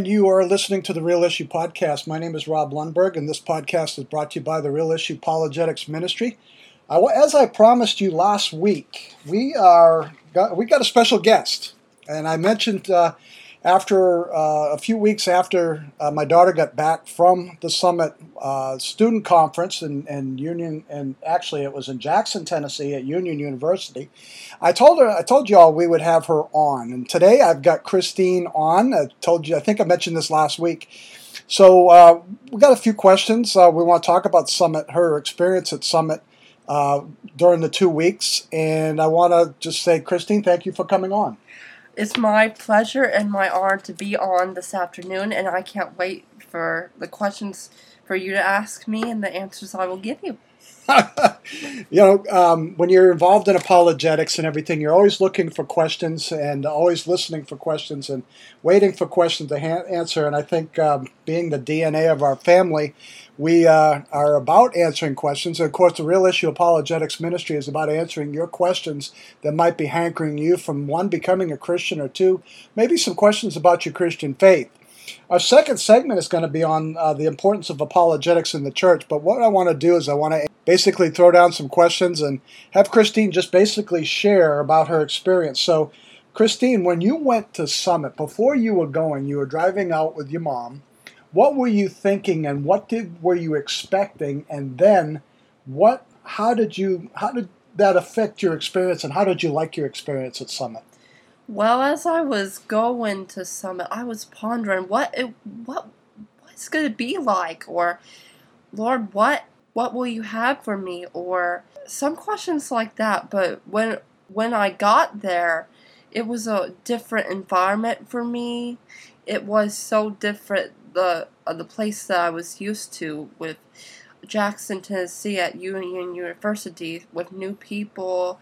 And you are listening to the Real Issue Podcast. My name is Rob Lundberg, and this podcast is brought to you by the Real Issue Apologetics Ministry. As I promised you last week, we are got, we got a special guest, and I mentioned uh, after uh, a few weeks after uh, my daughter got back from the summit uh, student conference and, in, Union, and actually it was in Jackson, Tennessee, at Union University. I told her, I told you all we would have her on, and today I've got Christine on. I told you, I think I mentioned this last week. So uh, we got a few questions. Uh, we want to talk about Summit, her experience at Summit. Uh, during the two weeks, and I want to just say, Christine, thank you for coming on. It's my pleasure and my honor to be on this afternoon, and I can't wait for the questions for you to ask me and the answers I will give you. you know, um, when you're involved in apologetics and everything, you're always looking for questions and always listening for questions and waiting for questions to ha- answer. And I think um, being the DNA of our family, we uh, are about answering questions. And of course, the Real Issue Apologetics Ministry is about answering your questions that might be hankering you from one, becoming a Christian, or two, maybe some questions about your Christian faith. Our second segment is going to be on uh, the importance of apologetics in the church. But what I want to do is I want to basically throw down some questions and have Christine just basically share about her experience. So, Christine, when you went to Summit, before you were going, you were driving out with your mom. What were you thinking and what did were you expecting? And then what how did you how did that affect your experience and how did you like your experience at Summit? Well, as I was going to Summit, I was pondering what it, what what's going to be like, or Lord, what what will you have for me, or some questions like that. But when when I got there, it was a different environment for me. It was so different the uh, the place that I was used to with Jackson, Tennessee at Union University with new people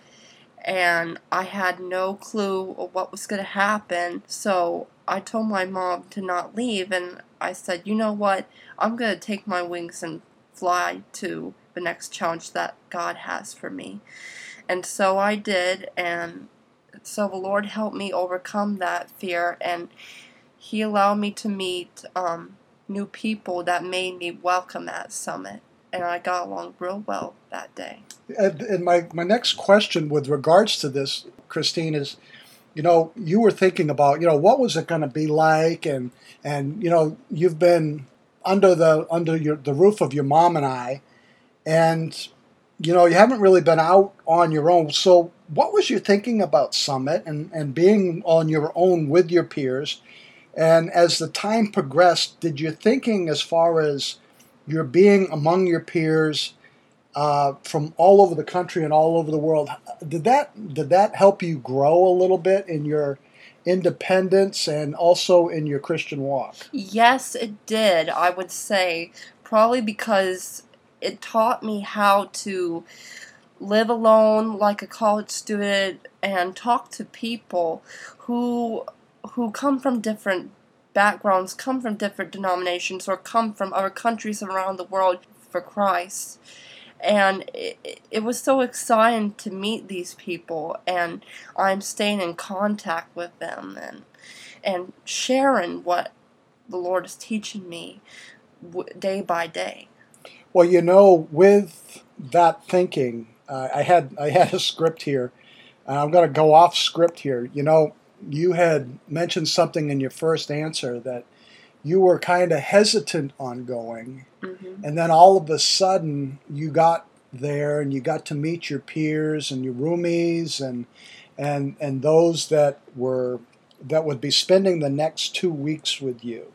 and I had no clue what was going to happen. So I told my mom to not leave, and I said, you know what? I'm going to take my wings and fly to the next challenge that God has for me. And so I did, and so the Lord helped me overcome that fear, and He allowed me to meet um, new people that made me welcome at Summit and I got along real well that day. And, and my, my next question with regards to this, Christine, is you know, you were thinking about, you know, what was it going to be like, and and you know, you've been under the under your the roof of your mom and I, and you know, you haven't really been out on your own. So, what was you thinking about Summit and and being on your own with your peers? And as the time progressed, did your thinking as far as you're being among your peers uh, from all over the country and all over the world. Did that did that help you grow a little bit in your independence and also in your Christian walk? Yes, it did. I would say probably because it taught me how to live alone like a college student and talk to people who who come from different backgrounds, come from different denominations, or come from other countries around the world for Christ. And it, it was so exciting to meet these people, and I'm staying in contact with them and and sharing what the Lord is teaching me day by day. Well, you know, with that thinking, uh, I had I had a script here. Uh, I'm going to go off script here. You know, you had mentioned something in your first answer that you were kind of hesitant on going, mm-hmm. and then all of a sudden you got there and you got to meet your peers and your roomies and and and those that were that would be spending the next two weeks with you.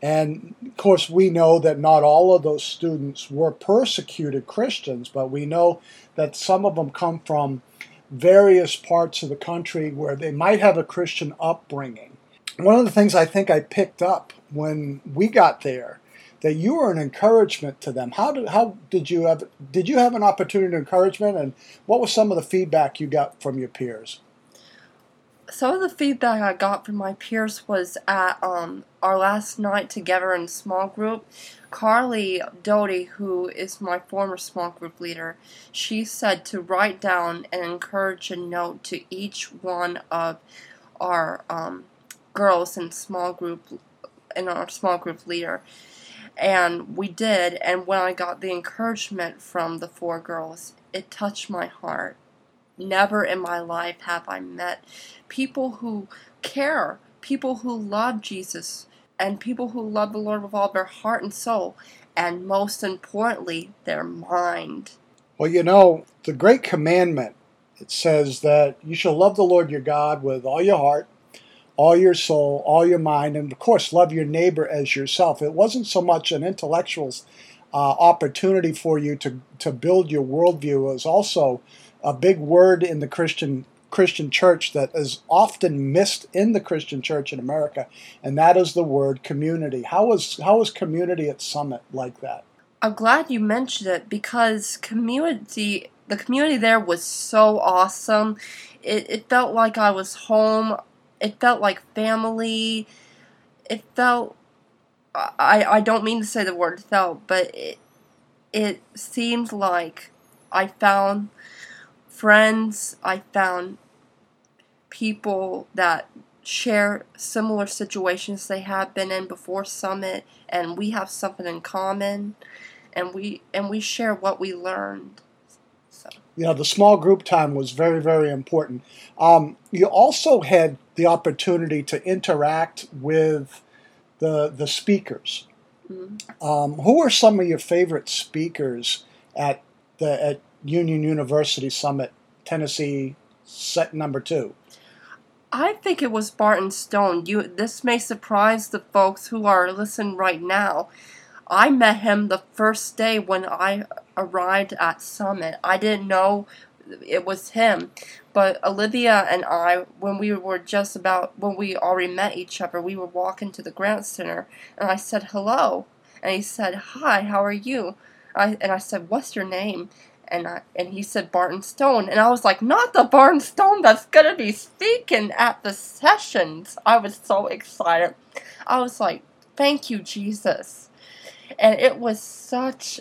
And of course, we know that not all of those students were persecuted Christians, but we know that some of them come from various parts of the country where they might have a Christian upbringing. One of the things I think I picked up when we got there that you were an encouragement to them. How did how did you have did you have an opportunity to encouragement and what was some of the feedback you got from your peers? Some of the feedback I got from my peers was at um, our last night together in small group. Carly Doty, who is my former small group leader, she said to write down and encourage a note to each one of our um, girls in small group and our small group leader. And we did, and when I got the encouragement from the four girls, it touched my heart. Never in my life have I met people who care, people who love Jesus, and people who love the Lord with all their heart and soul, and most importantly, their mind. Well, you know, the great commandment it says that you shall love the Lord your God with all your heart, all your soul, all your mind, and of course, love your neighbor as yourself. It wasn't so much an intellectual uh, opportunity for you to, to build your worldview, it was also a big word in the Christian Christian church that is often missed in the Christian church in America, and that is the word community. How was how was community at Summit like that? I'm glad you mentioned it because community the community there was so awesome. It, it felt like I was home. It felt like family. It felt I, I don't mean to say the word felt, but it it seemed like I found friends, I found people that share similar situations they have been in before summit and we have something in common and we and we share what we learned. So. You know the small group time was very very important. Um, you also had the opportunity to interact with the the speakers. Mm-hmm. um, who are some of your favorite speakers at the at union university summit tennessee set number two I think it was Barton Stone. You this may surprise the folks who are listening right now. I met him the first day when I arrived at Summit. I didn't know it was him, but Olivia and I, when we were just about when we already met each other, we were walking to the Grant Center, and I said hello, and he said hi, how are you? I and I said what's your name? And I, and he said Barton Stone, and I was like, not the Barton Stone that's gonna be speaking at the sessions. I was so excited. I was like, thank you, Jesus, and it was such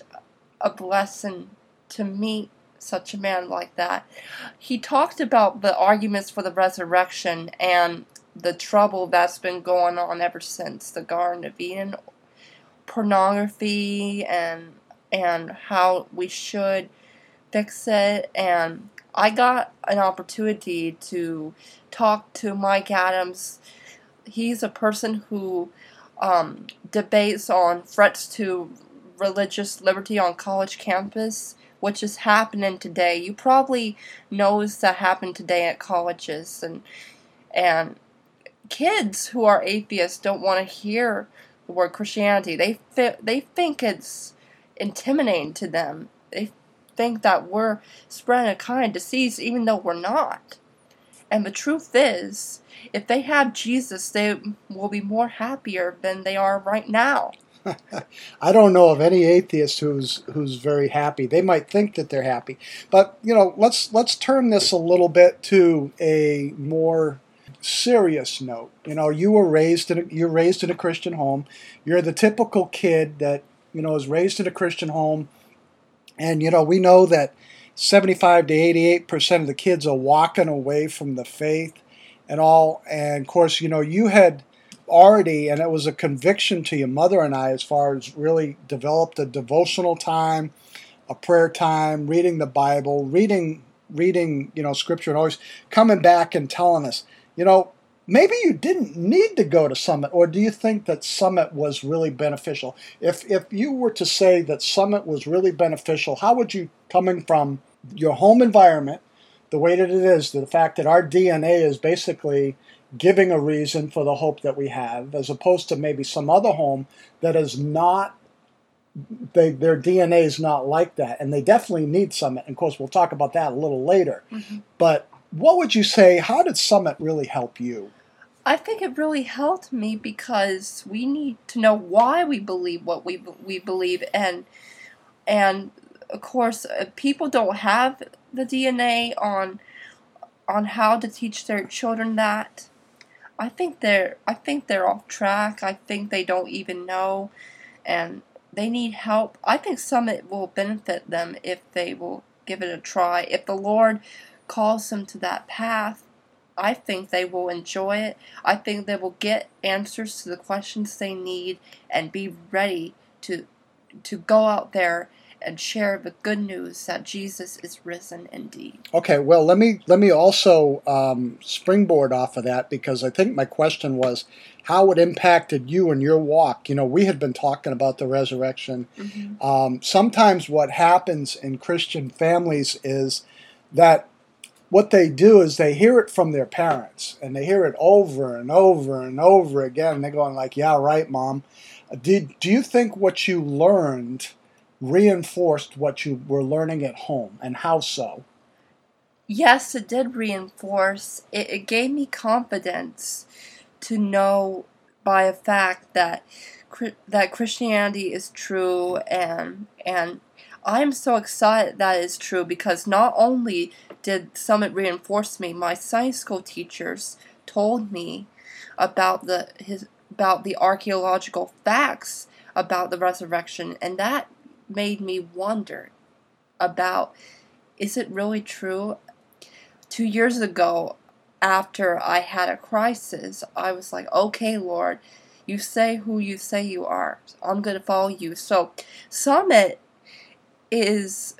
a blessing to meet such a man like that. He talked about the arguments for the resurrection and the trouble that's been going on ever since the Garden of Eden, pornography, and and how we should fix it and I got an opportunity to talk to Mike Adams. He's a person who um, debates on threats to religious liberty on college campus, which is happening today. You probably knows that happened today at colleges and and kids who are atheists don't want to hear the word Christianity. They fi- they think it's intimidating to them. They think that we're spreading a kind of disease even though we're not. And the truth is, if they have Jesus, they will be more happier than they are right now. I don't know of any atheist who's who's very happy. They might think that they're happy, but you know, let's let's turn this a little bit to a more serious note. You know, you were raised in a, you're raised in a Christian home. You're the typical kid that you know is raised in a Christian home and, you know, we know that 75 to 88% of the kids are walking away from the faith and all. And, of course, you know, you had already, and it was a conviction to your mother and I as far as really developed a devotional time, a prayer time, reading the Bible, reading, reading, you know, scripture, and always coming back and telling us, you know, maybe you didn't need to go to Summit, or do you think that Summit was really beneficial? If if you were to say that Summit was really beneficial, how would you, coming from your home environment, the way that it is, the fact that our DNA is basically giving a reason for the hope that we have, as opposed to maybe some other home that is not. They, their DNA is not like that, and they definitely need Summit. And of course, we'll talk about that a little later. Mm-hmm. But what would you say? How did Summit really help you? I think it really helped me because we need to know why we believe what we we believe, and and of course, uh, people don't have the DNA on on how to teach their children that. I think they're I think they're off track. I think they don't even know, and they need help. I think Summit will benefit them if they will give it a try. If the Lord calls them to that path, I think they will enjoy it. I think they will get answers to the questions they need and be ready to to go out there and share the good news that Jesus is risen indeed. Okay, well let me let me also um, springboard off of that because I think my question was how it impacted you and your walk. You know, we had been talking about the resurrection. Mm-hmm. Um, sometimes what happens in Christian families is that what they do is they hear it from their parents and they hear it over and over and over again. They're going like, "Yeah, right, mom." Uh, did do you think what you learned reinforced what you were learning at home, and how so? Yes, it did reinforce. It, it gave me confidence to know by a fact that that Christianity is true and and I'm so excited that is true because not only did Summit reinforce me, my science school teachers told me about the his about the archaeological facts about the resurrection and that made me wonder about is it really true? Two years ago, after I had a crisis, I was like, okay, Lord, you say who you say you are. I'm going to follow you. So, Summit is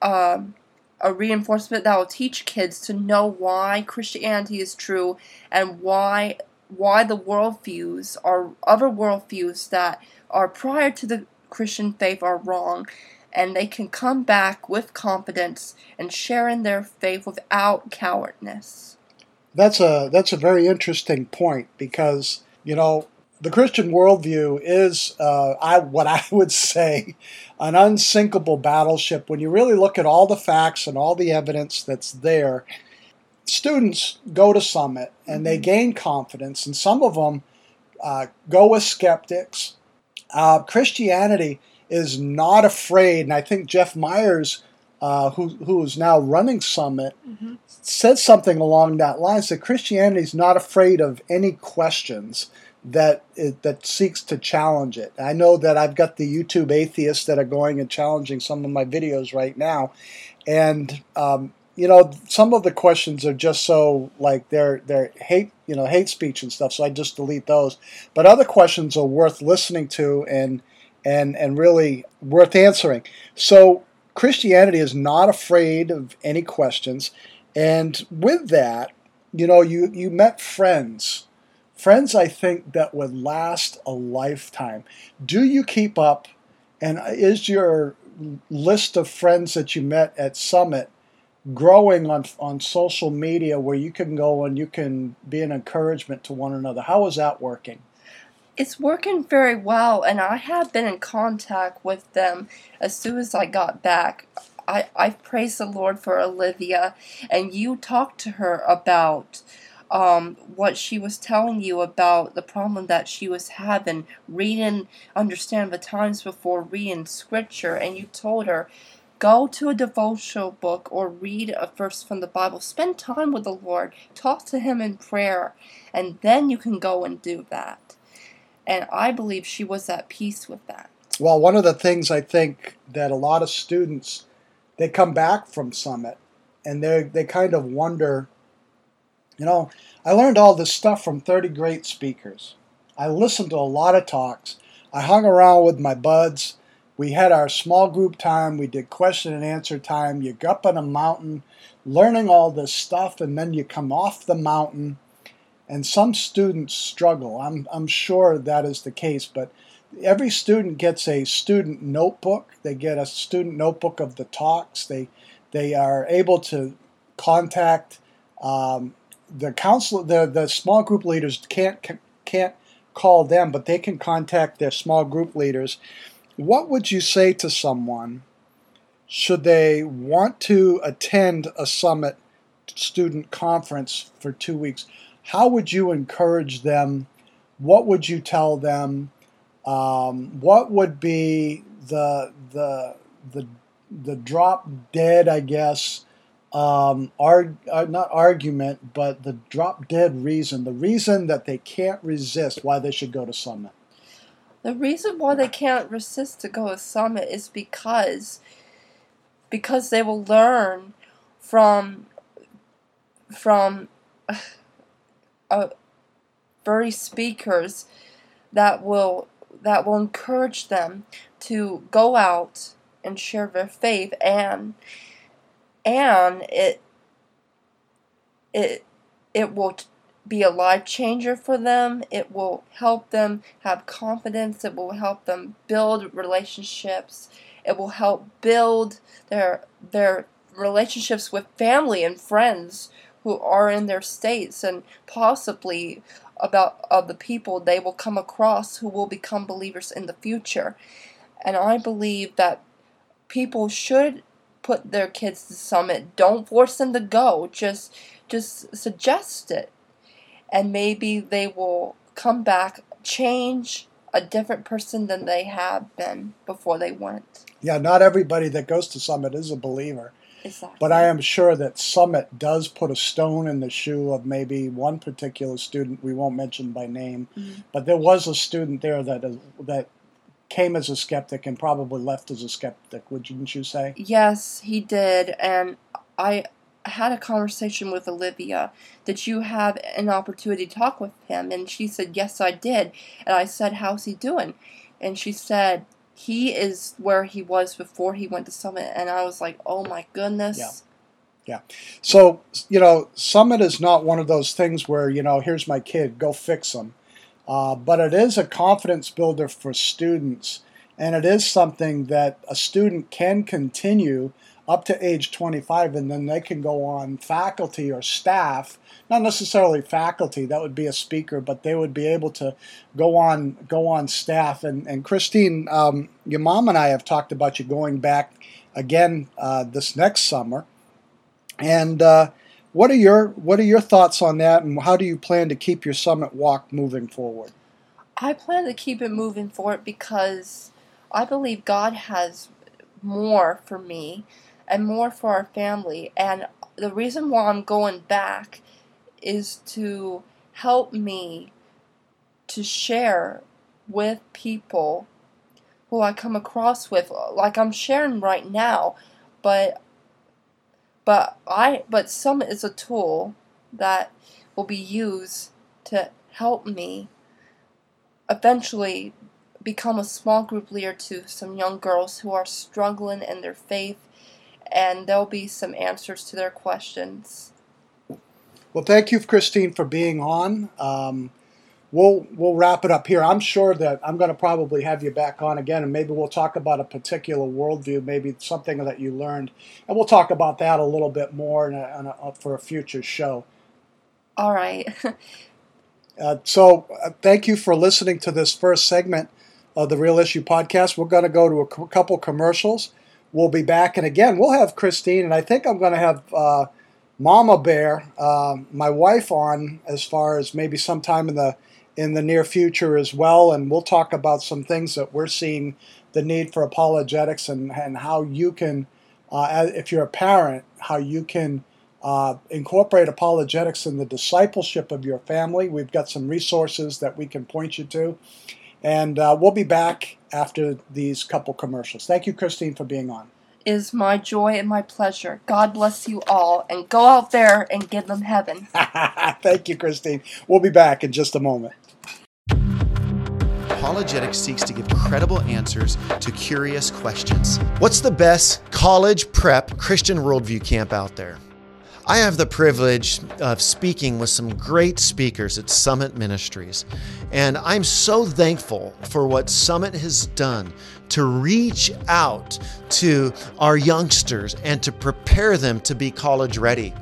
um, a reinforcement that will teach kids to know why Christianity is true and why why the worldviews or other worldviews that are prior to the Christian faith are wrong and they can come back with confidence and share in their faith without cowardness. That's a that's a very interesting point because you know the Christian worldview is uh, I, what I would say an unsinkable battleship. When you really look at all the facts and all the evidence that's there, students go to Summit and they mm-hmm. gain confidence, and some of them uh, go as skeptics. Uh, Christianity is not afraid, and I think Jeff Myers uh, who, who is now running Summit, mm-hmm. said something along that line. Said Christianity is not afraid of any questions that it, that seeks to challenge it. I know that I've got the YouTube atheists that are going and challenging some of my videos right now, and um, you know some of the questions are just so like they're they're hate you know hate speech and stuff. So I just delete those. But other questions are worth listening to and and and really worth answering. So Christianity is not afraid of any questions. And with that, you know, you, you met friends. Friends, I think, that would last a lifetime. Do you keep up? And is your list of friends that you met at Summit growing on, on social media where you can go and you can be an encouragement to one another? How is that working? it's working very well, and I have been in contact with them as soon as I got back. I, I praise the Lord for Olivia, and you talked to her about um, what she was telling you about the problem that she was having reading, understand the times before reading scripture, and you told her, go to a devotional book or read a verse from the Bible. Spend time with the Lord, talk to Him in prayer, and then you can go and do that. And I believe she was at peace with that. Well, one of the things I think that a lot of students they come back from Summit and they they kind of wonder, you know, I learned all this stuff from 30 great speakers. I listened to a lot of talks. I hung around with my buds. We had our small group time. We did question and answer time. You go up on a mountain learning all this stuff, and then you come off the mountain and some students struggle. I'm, I'm sure that is the case, but every student gets a student notebook. They get a student notebook of the talks. They, they are able to contact um, the counselor. The, the small group leaders can't, can't call them, but they can contact their small group leaders. What would you say to someone should they want to attend a summit student conference for two weeks? how would you encourage them? What would you tell them? Um, what would be the the the the drop dead, I guess, um, arg, uh, not argument, but the drop dead reason, the reason that they can't resist why they should go to Summit. The reason why they can't resist to go to Summit is because because they will learn from from uh, very speakers that will that will encourage them to go out and share their faith and and it it it will be a life changer for them. It will help them have confidence. It will help them build relationships. It will help build their their relationships with family and friends who are in their states and possibly about of the people they will come across who will become believers in the future. And I believe that people should put their kids to summit. Don't force them to go. Just just suggest it. And maybe they will come back, change a different person than they have been before they went. Yeah, not everybody that goes to Summit is a believer. Exactly. But I am sure that Summit does put a stone in the shoe of maybe one particular student we won't mention by name, mm-hmm. but there was a student there that uh, that came as a skeptic and probably left as a skeptic. Wouldn't you say? Yes, he did, and I had a conversation with Olivia. Did you have an opportunity to talk with him? And she said, Yes, I did. And I said, How's he doing? And she said, he is where he was before he went to Summit, and I was like, oh my goodness. Yeah. Yeah. So, you know, Summit is not one of those things where, you know, here's my kid, go fix them. Uh, but it is a confidence builder for students, and it is something that a student can continue up to age 25, and then they can go on faculty or staff not necessarily faculty that would be a speaker but they would be able to go on go on staff. And and christine um, your mom and i have talked about you going back again uh, this next summer. And uh, what are your what are your thoughts on that and how do you plan to keep your summit walk moving forward? I plan to keep it moving forward because i believe god has more for me and more for our family. And the reason why i'm going back is to help me to share with people who I come across with like I'm sharing right now but but I but some is a tool that will be used to help me eventually become a small group leader to some young girls who are struggling in their faith and there'll be some answers to their questions well, thank you, Christine, for being on. Um, we'll we'll wrap it up here. I'm sure that I'm going to probably have you back on again, and maybe we'll talk about a particular worldview, maybe something that you learned, and we'll talk about that a little bit more a, a, for a future show. All right. uh, so, uh, thank you for listening to this first segment of the Real Issue podcast. We're going to go to a couple commercials. We'll be back, and again, we'll have Christine, and I think I'm going to have. Uh, Mama Bear, uh, my wife, on as far as maybe sometime in the in the near future as well, and we'll talk about some things that we're seeing the need for apologetics and, and how you can, uh, if you're a parent, how you can uh, incorporate apologetics in the discipleship of your family. We've got some resources that we can point you to, and uh, we'll be back after these couple commercials. Thank you, Christine, for being on is my joy and my pleasure. God bless you all, and go out there and give them heaven. Thank you, Christine. We'll be back in just a moment. Apologetics seeks to give credible answers to curious questions. What's the best college prep Christian worldview camp out there? I have the privilege of speaking with some great speakers at Summit Ministries, and I'm so thankful for what Summit has done to reach out to our youngsters and to prepare them to be college ready.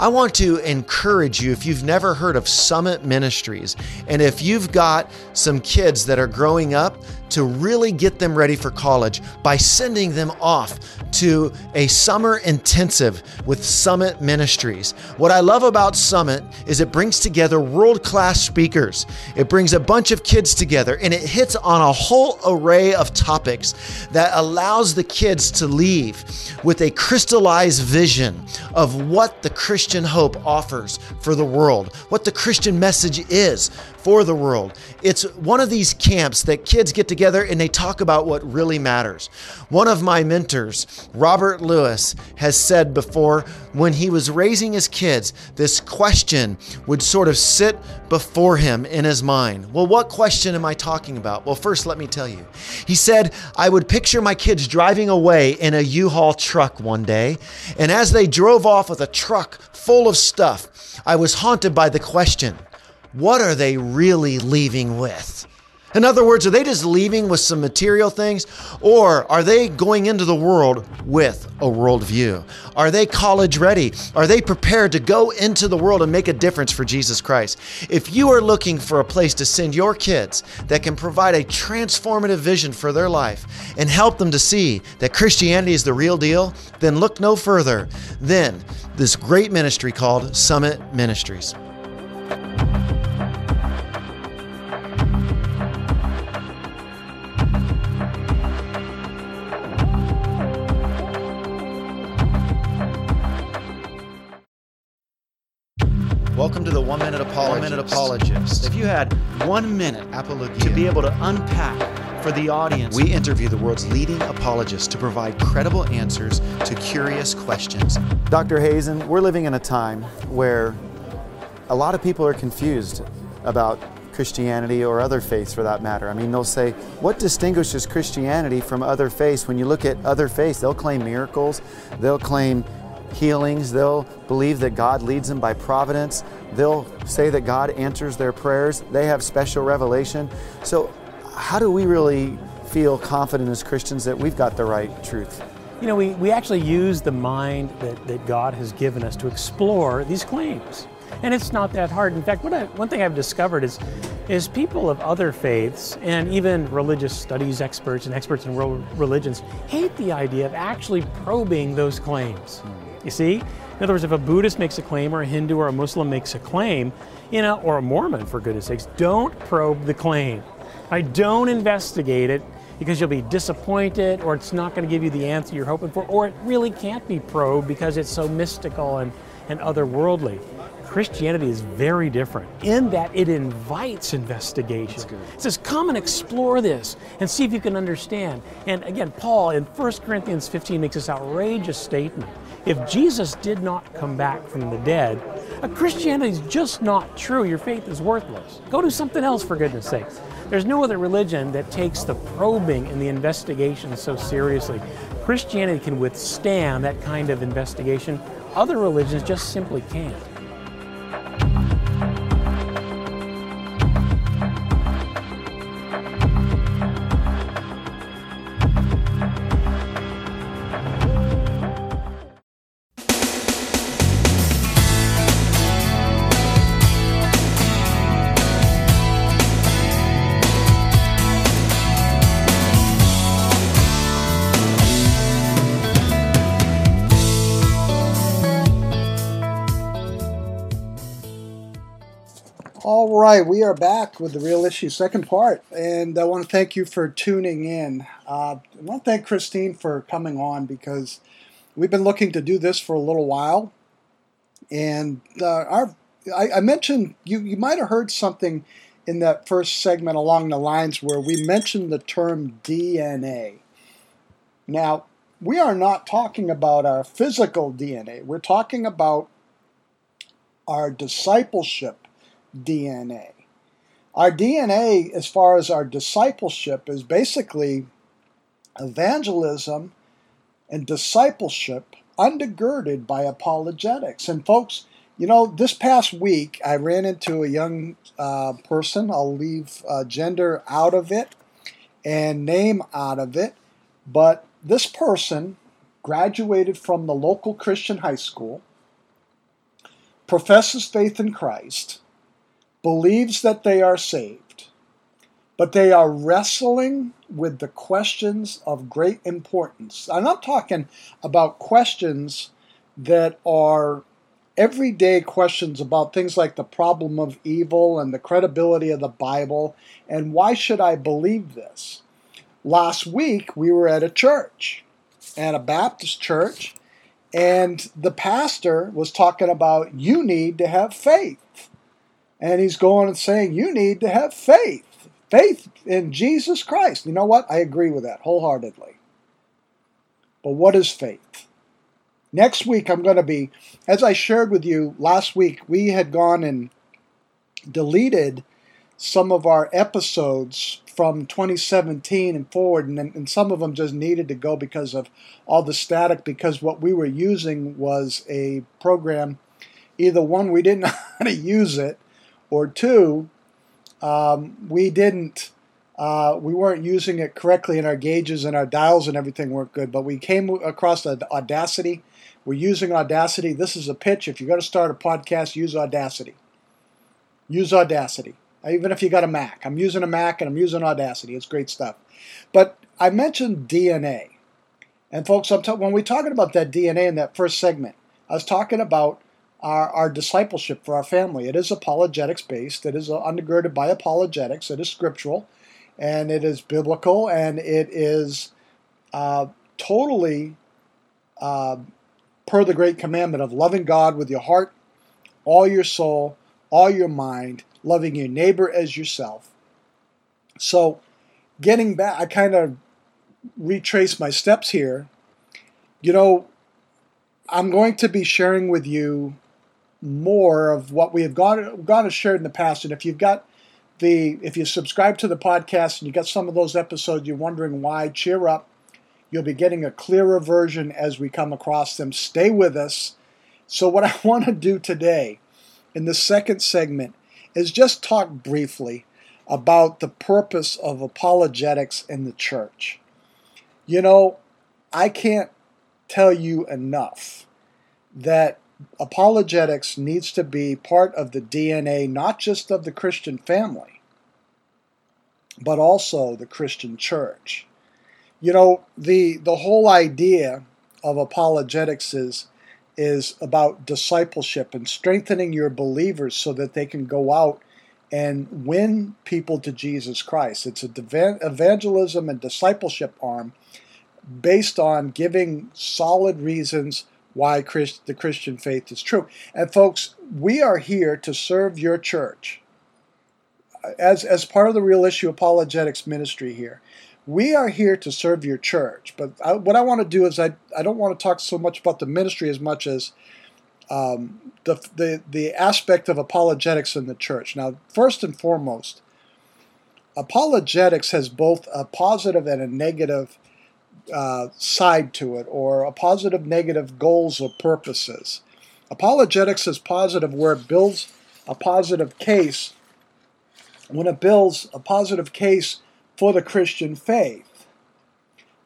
I want to encourage you if you've never heard of Summit Ministries, and if you've got some kids that are growing up, to really get them ready for college by sending them off to a summer intensive with Summit Ministries. What I love about Summit is it brings together world class speakers, it brings a bunch of kids together, and it hits on a whole array of topics that allows the kids to leave with a crystallized vision of what the Christian hope offers for the world, what the Christian message is for the world. It's one of these camps that kids get together and they talk about what really matters. One of my mentors, Robert Lewis, has said before when he was raising his kids, this question would sort of sit before him in his mind. Well, what question am I talking about? Well, first, let me tell you. He said, I would picture my kids driving away in a U Haul truck one day, and as they drove off with a truck full of stuff, I was haunted by the question what are they really leaving with? In other words, are they just leaving with some material things, or are they going into the world with a worldview? Are they college ready? Are they prepared to go into the world and make a difference for Jesus Christ? If you are looking for a place to send your kids that can provide a transformative vision for their life and help them to see that Christianity is the real deal, then look no further than this great ministry called Summit Ministries. Minute Apologist. One Minute Apologist. If you had one minute Apologia. to be able to unpack for the audience, we interview the world's leading apologists to provide credible answers to curious questions. Dr. Hazen, we're living in a time where a lot of people are confused about Christianity or other faiths for that matter. I mean, they'll say, what distinguishes Christianity from other faiths? When you look at other faiths, they'll claim miracles, they'll claim healings. They'll believe that God leads them by providence. They'll say that God answers their prayers. They have special revelation. So, how do we really feel confident as Christians that we've got the right truth? You know, we, we actually use the mind that, that God has given us to explore these claims. And it's not that hard. In fact, what I, one thing I've discovered is, is people of other faiths and even religious studies experts and experts in world religions hate the idea of actually probing those claims. Hmm. You see? In other words, if a Buddhist makes a claim or a Hindu or a Muslim makes a claim, you know, or a Mormon for goodness sakes, don't probe the claim. I don't investigate it because you'll be disappointed or it's not going to give you the answer you're hoping for, or it really can't be probed because it's so mystical and, and otherworldly. Christianity is very different in that it invites investigation. It says, come and explore this and see if you can understand. And again, Paul in 1 Corinthians 15 makes this outrageous statement. If Jesus did not come back from the dead, Christianity is just not true. Your faith is worthless. Go do something else, for goodness sake. There's no other religion that takes the probing and the investigation so seriously. Christianity can withstand that kind of investigation. Other religions just simply can't. Right, we are back with the real issue second part, and I want to thank you for tuning in. Uh, I want to thank Christine for coming on because we've been looking to do this for a little while, and uh, our I, I mentioned you you might have heard something in that first segment along the lines where we mentioned the term DNA. Now we are not talking about our physical DNA. We're talking about our discipleship DNA. Our DNA, as far as our discipleship, is basically evangelism and discipleship undergirded by apologetics. And, folks, you know, this past week I ran into a young uh, person. I'll leave uh, gender out of it and name out of it. But this person graduated from the local Christian high school, professes faith in Christ, believes that they are saved, but they are wrestling with the questions of great importance. I'm not talking about questions that are everyday questions about things like the problem of evil and the credibility of the Bible and why should I believe this? Last week we were at a church, at a Baptist church, and the pastor was talking about you need to have faith. And he's going and saying, You need to have faith. Faith in Jesus Christ. You know what? I agree with that wholeheartedly. But what is faith? Next week, I'm going to be, as I shared with you last week, we had gone and deleted some of our episodes from 2017 and forward, and, and some of them just needed to go because of all the static, because what we were using was a program, either one, we didn't know how to use it, or two, um, we didn't. Uh, we weren't using it correctly, and our gauges and our dials and everything weren't good. But we came across Audacity. We're using Audacity. This is a pitch. If you're going to start a podcast, use Audacity. Use Audacity. Even if you got a Mac. I'm using a Mac and I'm using Audacity. It's great stuff. But I mentioned DNA. And folks, I'm when we're talking about that DNA in that first segment, I was talking about our, our discipleship for our family. It is apologetics based. It is undergirded by apologetics. It is scriptural, and it is biblical, and it is uh, totally uh, per the great commandment of loving God with your heart, all your soul, all your mind, loving your neighbor as yourself. So, getting back, I kind of retrace my steps here. You know, I'm going to be sharing with you more of what we have gone, gone and shared in the past. And if you've got the, if you subscribe to the podcast and you got some of those episodes, you're wondering why, cheer up. You'll be getting a clearer version as we come across them. Stay with us. So, what I want to do today in the second segment is just talk briefly about the purpose of apologetics in the church. You know, I can't tell you enough that apologetics needs to be part of the DNA not just of the Christian family, but also the Christian church. You know, the the whole idea of apologetics is is about discipleship and strengthening your believers so that they can go out and win people to Jesus Christ. It's a evangelism and discipleship arm based on giving solid reasons why Christ, the Christian faith is true. And folks, we are here to serve your church. As, as part of the real issue apologetics ministry here, we are here to serve your church. But I, what I want to do is I, I don't want to talk so much about the ministry as much as um, the, the, the aspect of apologetics in the church. Now, first and foremost, apologetics has both a positive and a negative uh, side to it, or a positive negative goals or purposes. Apologetics is positive where it builds a positive case, when it builds a positive case for the Christian faith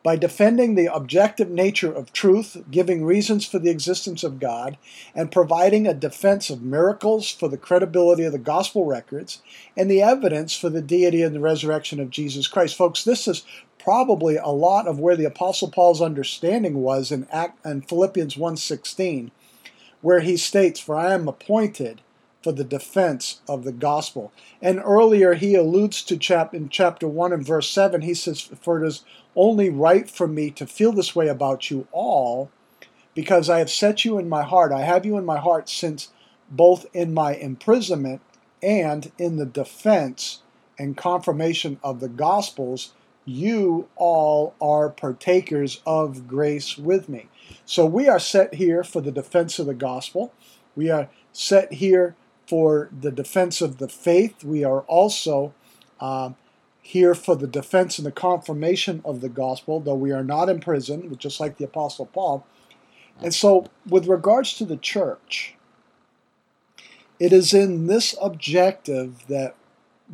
by defending the objective nature of truth, giving reasons for the existence of God, and providing a defense of miracles for the credibility of the gospel records, and the evidence for the deity and the resurrection of Jesus Christ. Folks, this is probably a lot of where the apostle Paul's understanding was in, Act, in Philippians 1:16 where he states for I am appointed for the defense of the gospel. And earlier he alludes to chap in chapter 1 and verse 7 he says for it is only right for me to feel this way about you all because I have set you in my heart. I have you in my heart since both in my imprisonment and in the defense and confirmation of the gospels you all are partakers of grace with me. So we are set here for the defense of the gospel. We are set here for the defense of the faith. We are also uh, here for the defense and the confirmation of the gospel, though we are not in prison, just like the Apostle Paul. And so, with regards to the church, it is in this objective that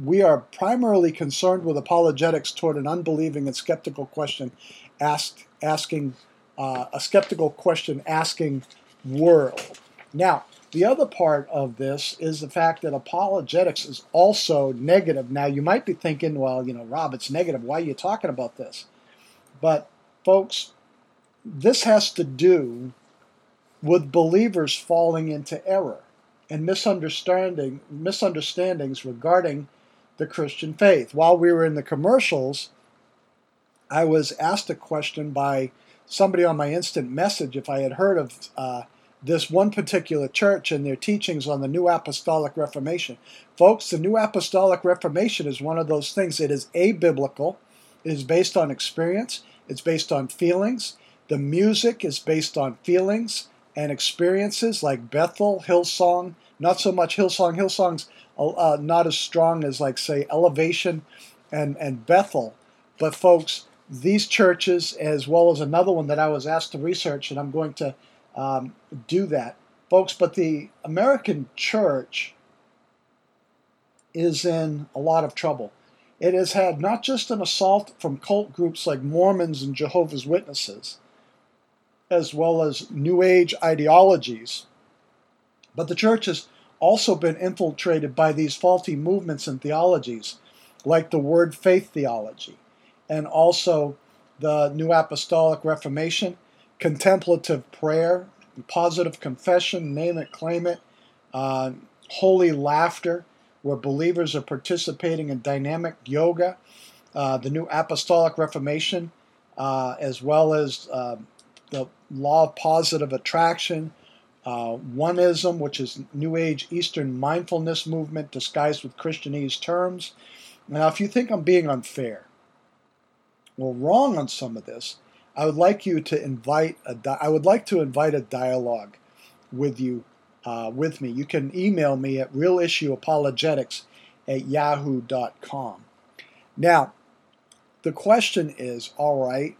we are primarily concerned with apologetics toward an unbelieving and skeptical question asked, asking uh, a skeptical question asking world. Now, the other part of this is the fact that apologetics is also negative. Now, you might be thinking, well, you know, Rob, it's negative. Why are you talking about this? But, folks, this has to do with believers falling into error and misunderstanding misunderstandings regarding the Christian faith. While we were in the commercials, I was asked a question by somebody on my instant message if I had heard of uh, this one particular church and their teachings on the New Apostolic Reformation. Folks, the New Apostolic Reformation is one of those things. It is abiblical, it is based on experience, it's based on feelings. The music is based on feelings and experiences like Bethel, Hillsong, not so much Hillsong. Hillsong's uh, not as strong as, like, say, Elevation and, and Bethel. But, folks, these churches, as well as another one that I was asked to research, and I'm going to um, do that, folks. But the American church is in a lot of trouble. It has had not just an assault from cult groups like Mormons and Jehovah's Witnesses, as well as New Age ideologies, but the church has also been infiltrated by these faulty movements and theologies, like the Word Faith theology, and also the New Apostolic Reformation contemplative prayer, positive confession, name it, claim it, uh, holy laughter, where believers are participating in dynamic yoga, uh, the New Apostolic Reformation, uh, as well as uh, the law of positive attraction, uh, oneism, which is New Age Eastern mindfulness movement disguised with Christianese terms. Now, if you think I'm being unfair, or wrong on some of this, I would like you to invite a di- I would like to invite a dialogue with you uh, with me. You can email me at realissueapologetics at yahoo.com. Now, the question is all right,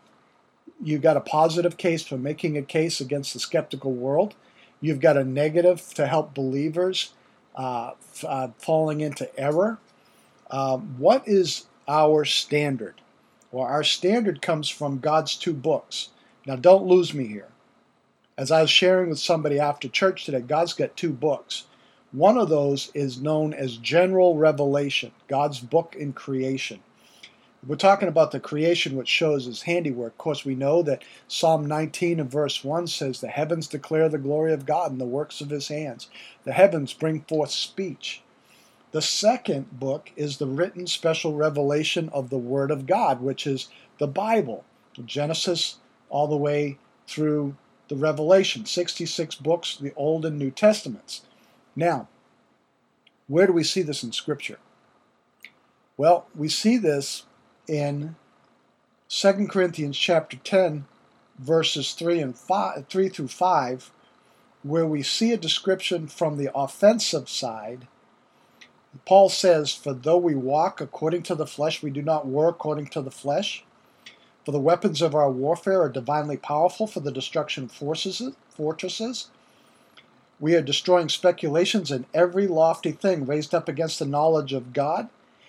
you've got a positive case for making a case against the skeptical world. You've got a negative to help believers uh, f- uh, falling into error. Uh, what is our standard? Well, our standard comes from God's two books. Now, don't lose me here. As I was sharing with somebody after church today, God's got two books. One of those is known as General Revelation, God's book in creation. We're talking about the creation which shows his handiwork. Of course, we know that Psalm 19 and verse 1 says, The heavens declare the glory of God and the works of his hands. The heavens bring forth speech. The second book is the written special revelation of the Word of God, which is the Bible, Genesis all the way through the Revelation, 66 books, the Old and New Testaments. Now, where do we see this in Scripture? Well, we see this in 2 Corinthians chapter 10, verses 3 and 5, 3 through 5, where we see a description from the offensive side Paul says, For though we walk according to the flesh, we do not war according to the flesh. For the weapons of our warfare are divinely powerful for the destruction of forces, fortresses. We are destroying speculations and every lofty thing raised up against the knowledge of God,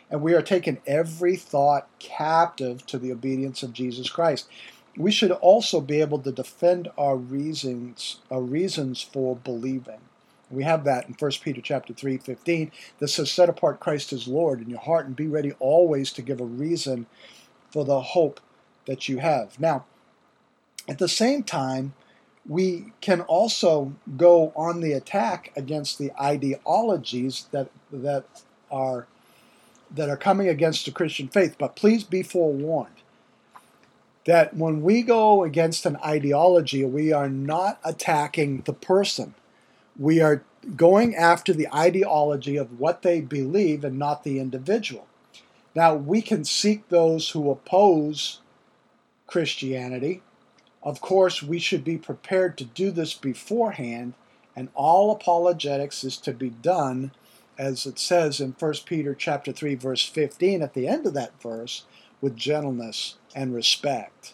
and we are taking every thought captive to the obedience of Jesus Christ. We should also be able to defend our reasons, our reasons for believing. We have that in 1 Peter chapter 3, 15, that says, Set apart Christ as Lord in your heart and be ready always to give a reason for the hope that you have. Now, at the same time, we can also go on the attack against the ideologies that that are that are coming against the Christian faith. But please be forewarned that when we go against an ideology, we are not attacking the person. We are going after the ideology of what they believe and not the individual. Now, we can seek those who oppose Christianity. Of course, we should be prepared to do this beforehand, and all apologetics is to be done as it says in 1 Peter chapter 3 verse 15 at the end of that verse with gentleness and respect.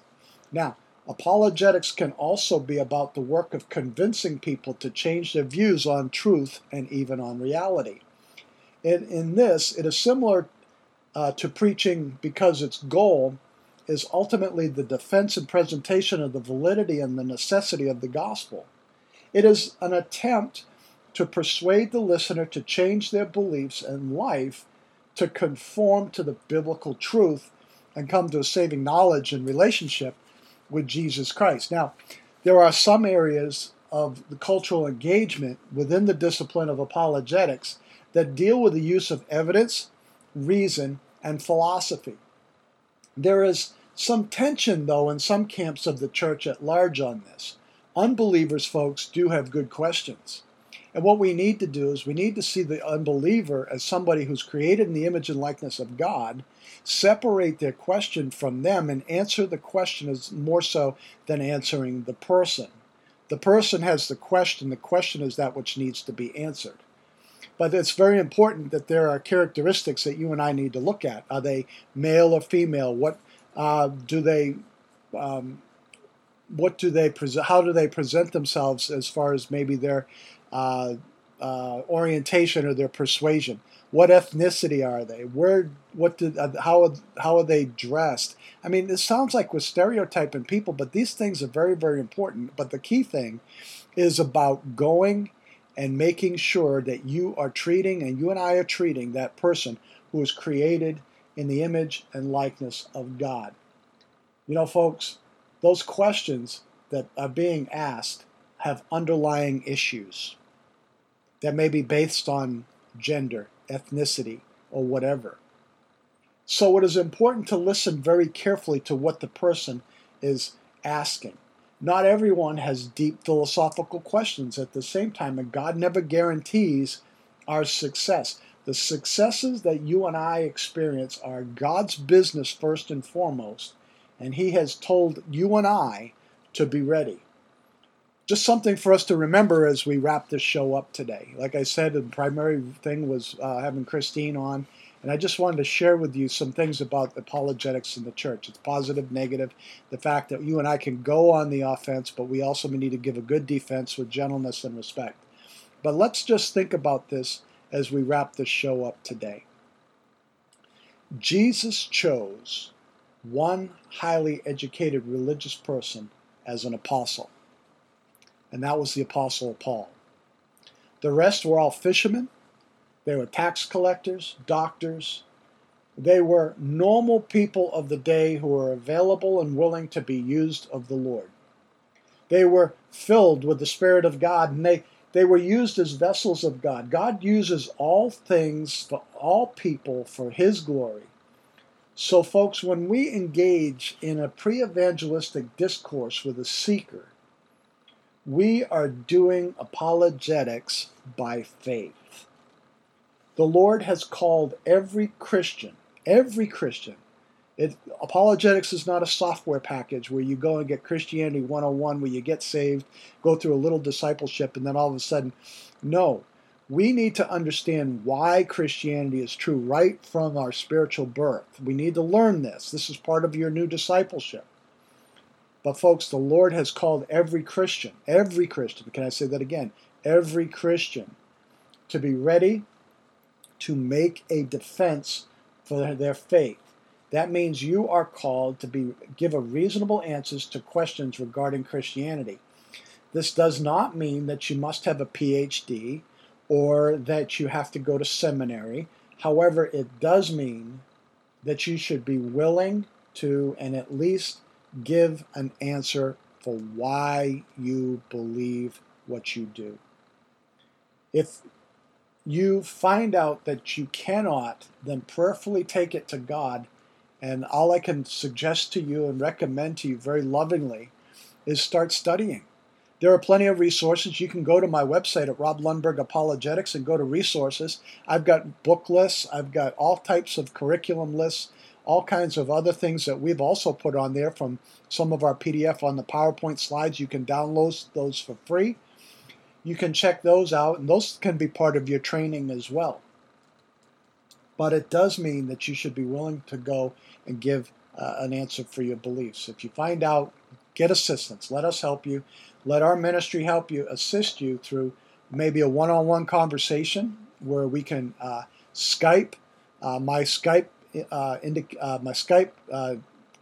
Now, Apologetics can also be about the work of convincing people to change their views on truth and even on reality. In, in this, it is similar uh, to preaching because its goal is ultimately the defense and presentation of the validity and the necessity of the gospel. It is an attempt to persuade the listener to change their beliefs and life to conform to the biblical truth and come to a saving knowledge and relationship with Jesus Christ. Now, there are some areas of the cultural engagement within the discipline of apologetics that deal with the use of evidence, reason, and philosophy. There is some tension, though, in some camps of the church at large on this. unbelievers, folks, do have good questions. And what we need to do is we need to see the unbeliever as somebody who's created in the image and likeness of God, separate their question from them, and answer the question as more so than answering the person. The person has the question, the question is that which needs to be answered. But it's very important that there are characteristics that you and I need to look at. Are they male or female? What uh, do they um, what do they present? How do they present themselves as far as maybe their uh, uh, orientation or their persuasion? What ethnicity are they? Where? What did? Uh, how? How are they dressed? I mean, it sounds like we're stereotyping people, but these things are very, very important. But the key thing is about going and making sure that you are treating and you and I are treating that person who is created in the image and likeness of God. You know, folks, those questions that are being asked have underlying issues that may be based on gender, ethnicity, or whatever. So it is important to listen very carefully to what the person is asking. Not everyone has deep philosophical questions at the same time, and God never guarantees our success. The successes that you and I experience are God's business first and foremost, and He has told you and I to be ready. Just something for us to remember as we wrap this show up today. Like I said, the primary thing was uh, having Christine on, and I just wanted to share with you some things about apologetics in the church. It's positive, negative, the fact that you and I can go on the offense, but we also need to give a good defense with gentleness and respect. But let's just think about this as we wrap this show up today. Jesus chose one highly educated religious person as an apostle, and that was the Apostle Paul. The rest were all fishermen, they were tax collectors, doctors. They were normal people of the day who were available and willing to be used of the Lord. They were filled with the Spirit of God and they, they were used as vessels of God. God uses all things for all people for His glory. So, folks, when we engage in a pre evangelistic discourse with a seeker, we are doing apologetics by faith. The Lord has called every Christian, every Christian. It, apologetics is not a software package where you go and get Christianity 101, where you get saved, go through a little discipleship, and then all of a sudden, no we need to understand why Christianity is true right from our spiritual birth. We need to learn this. This is part of your new discipleship. But, folks, the Lord has called every Christian, every Christian, can I say that again? Every Christian to be ready to make a defense for their faith. That means you are called to be give a reasonable answers to questions regarding Christianity. This does not mean that you must have a PhD or that you have to go to seminary. However, it does mean that you should be willing to and at least give an answer for why you believe what you do. If you find out that you cannot, then prayerfully take it to God. And all I can suggest to you and recommend to you very lovingly is start studying. There are plenty of resources. You can go to my website at Rob Lundberg Apologetics and go to resources. I've got book lists, I've got all types of curriculum lists, all kinds of other things that we've also put on there from some of our PDF on the PowerPoint slides. You can download those for free. You can check those out, and those can be part of your training as well. But it does mean that you should be willing to go and give uh, an answer for your beliefs. If you find out, get assistance. Let us help you. Let our ministry help you, assist you through maybe a one on one conversation where we can uh, Skype. Uh, my Skype, uh, uh, my Skype uh,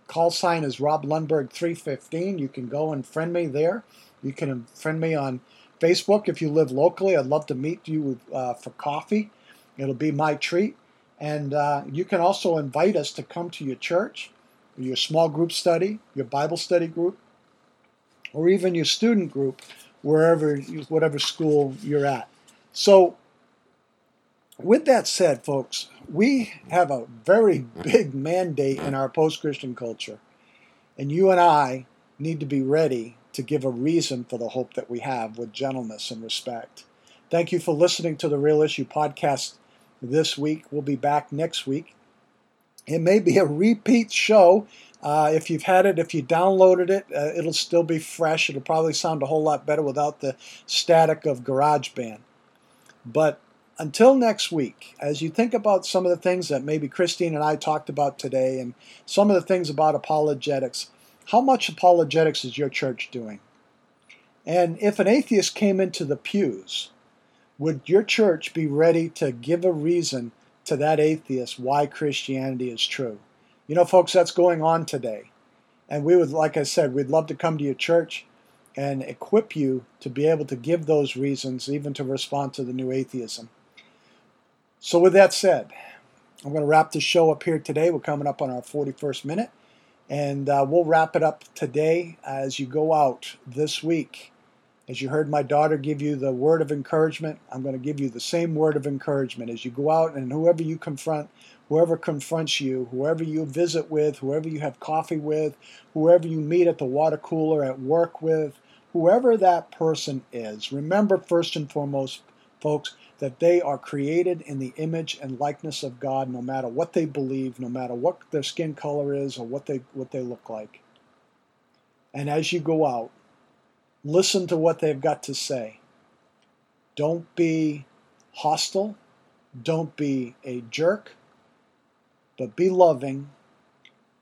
call sign is Rob Lundberg 315. You can go and friend me there. You can friend me on Facebook if you live locally. I'd love to meet you uh, for coffee. It'll be my treat. And you can also invite us to come to your church, your small group study, your Bible study group, or even your student group, wherever, whatever school you're at. So, with that said, folks, we have a very big mandate in our post Christian culture. And you and I need to be ready to give a reason for the hope that we have with gentleness and respect. Thank you for listening to the Real Issue podcast this week. We'll be back next week. It may be a repeat show. Uh, if you've had it, if you downloaded it, uh, it'll still be fresh. It'll probably sound a whole lot better without the static of GarageBand. But until next week, as you think about some of the things that maybe Christine and I talked about today and some of the things about apologetics, how much apologetics is your church doing? And if an atheist came into the pews, would your church be ready to give a reason to that atheist why Christianity is true? You know, folks, that's going on today. And we would, like I said, we'd love to come to your church and equip you to be able to give those reasons, even to respond to the new atheism. So, with that said, I'm going to wrap the show up here today. We're coming up on our 41st minute. And uh, we'll wrap it up today as you go out this week. As you heard my daughter give you the word of encouragement, I'm going to give you the same word of encouragement as you go out and whoever you confront, whoever confronts you, whoever you visit with, whoever you have coffee with, whoever you meet at the water cooler at work with, whoever that person is, remember first and foremost, folks, that they are created in the image and likeness of God no matter what they believe, no matter what their skin color is or what they what they look like. And as you go out, listen to what they've got to say. Don't be hostile, don't be a jerk, but be loving.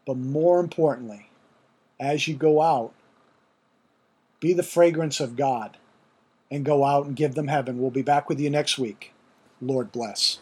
But more importantly, as you go out, be the fragrance of God and go out and give them heaven. We'll be back with you next week. Lord bless.